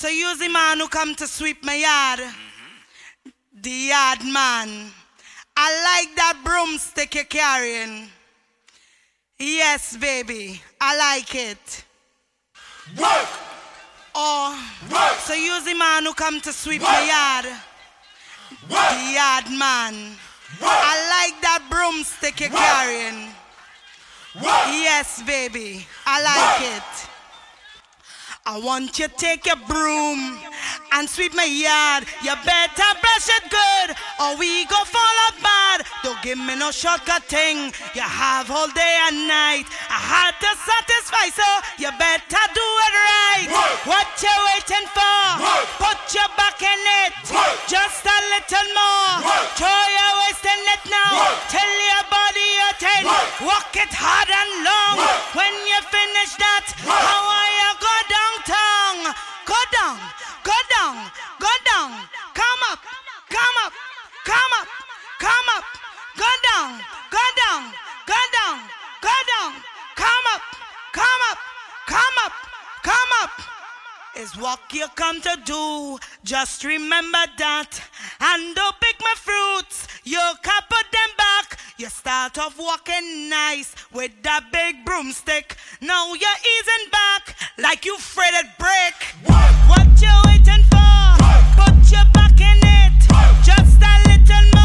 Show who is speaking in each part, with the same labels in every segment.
Speaker 1: So use the man who come to sweep my yard. The yard man. I like that broomstick you're carrying. Yes, baby. I like it.
Speaker 2: Work!
Speaker 1: Oh,
Speaker 2: Work!
Speaker 1: so use the man who come to sweep my yard.
Speaker 2: Work!
Speaker 1: The yard man.
Speaker 2: Work!
Speaker 1: I like that broomstick you're carrying.
Speaker 2: Work!
Speaker 1: Yes, baby. I like it. I want you to take your broom and sweep my yard. You better brush it good or we go fall apart. Don't give me no shortcut thing. You have all day and night. I had to satisfy, so you better do it right.
Speaker 2: Work.
Speaker 1: What you waiting for?
Speaker 2: Work.
Speaker 1: Put your back in it.
Speaker 2: Work.
Speaker 1: Just a little more.
Speaker 2: Work.
Speaker 1: Throw your waist in it now.
Speaker 2: Work.
Speaker 1: Tell your body you're ten.
Speaker 2: Work.
Speaker 1: Walk it hard and long. When you finish that, how are you go downtown? Go down, go down, go down. Come up, come up, come up, come up. Go down, go down, go down, go down. Come up, come up, come up, come up. Is what you come to do. Just remember that. And don't pick my fruits. You can put them back. You start off walking nice with that big broomstick. Now you're easing back like you fretted brick.
Speaker 2: Work!
Speaker 1: What you waiting for? Put your back in it. Just a little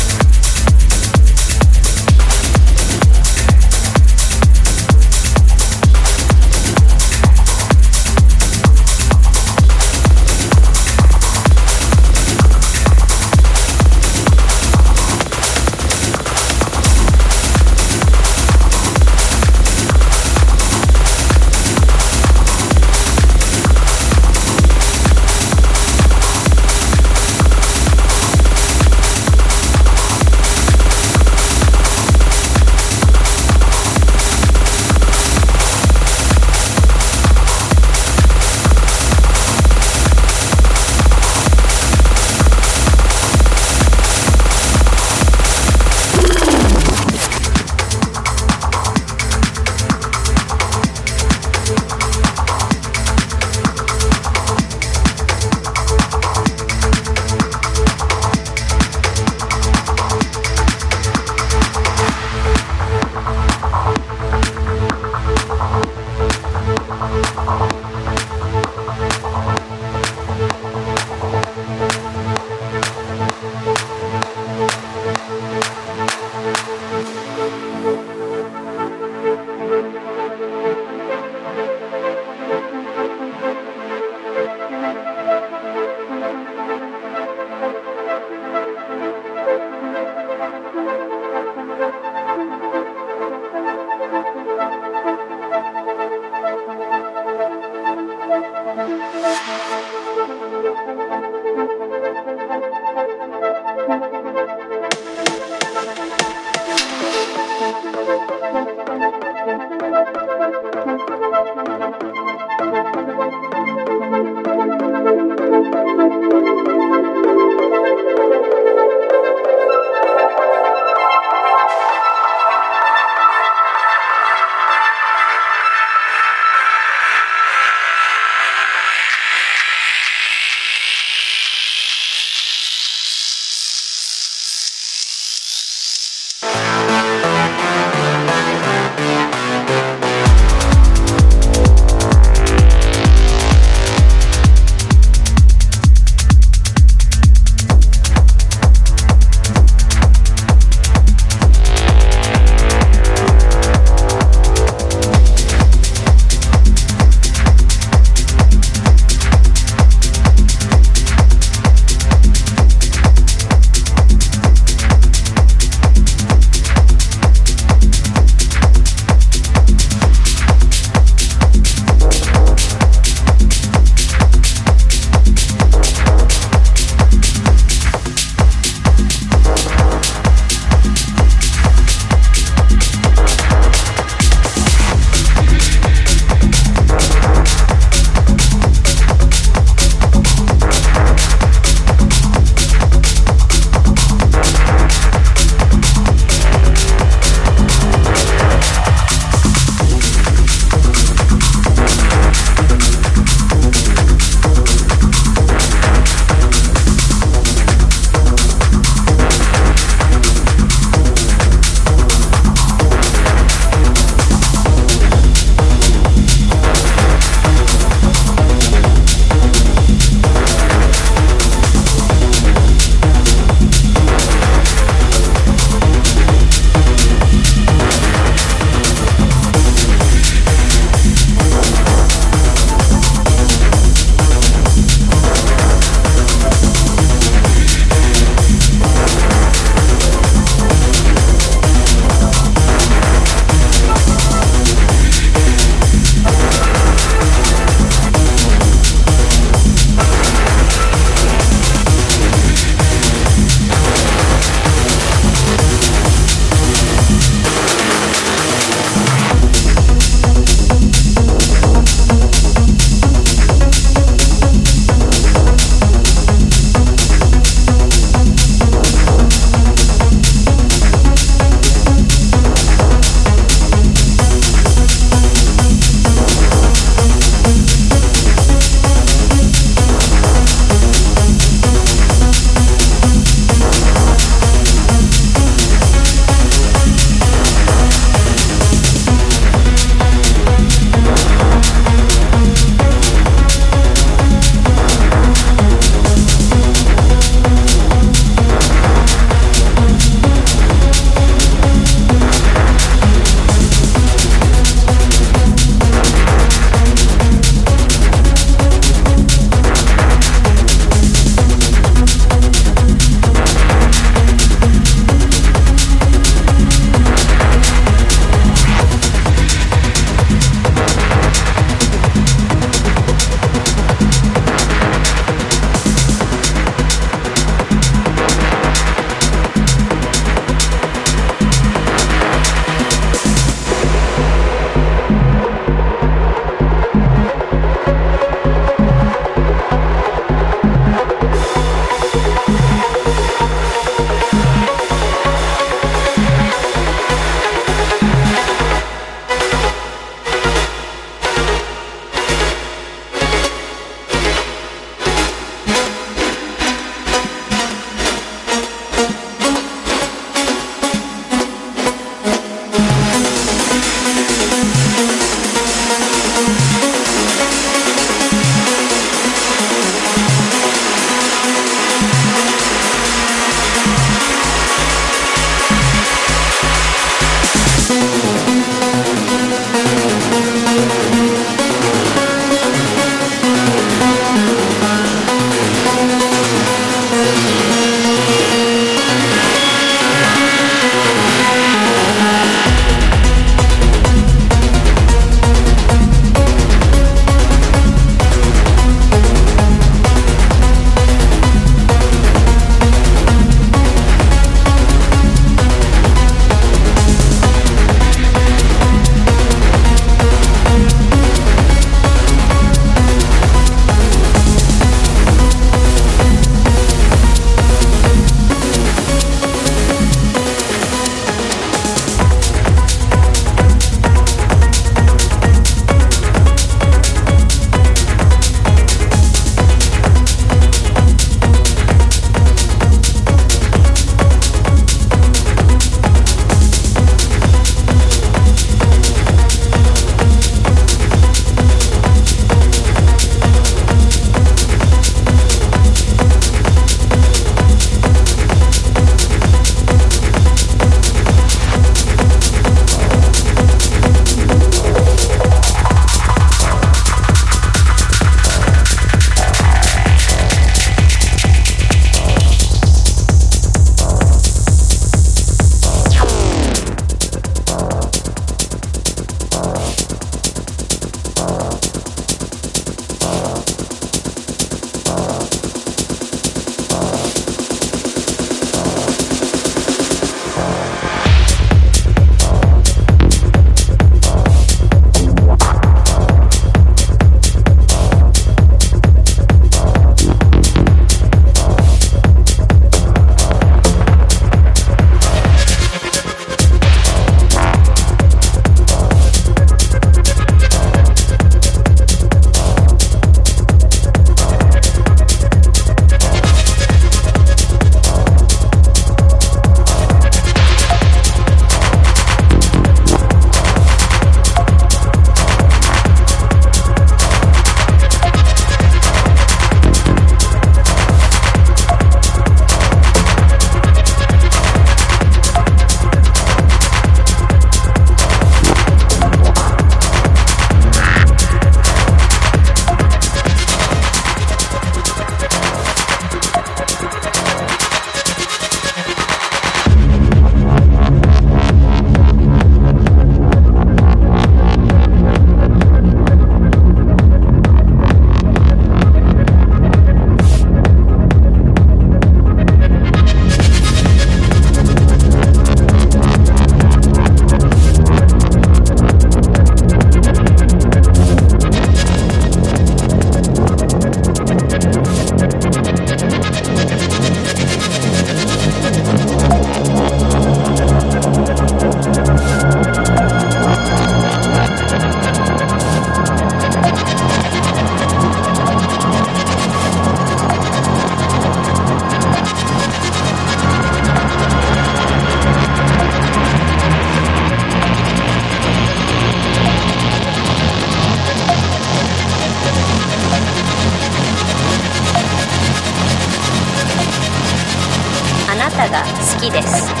Speaker 3: きです。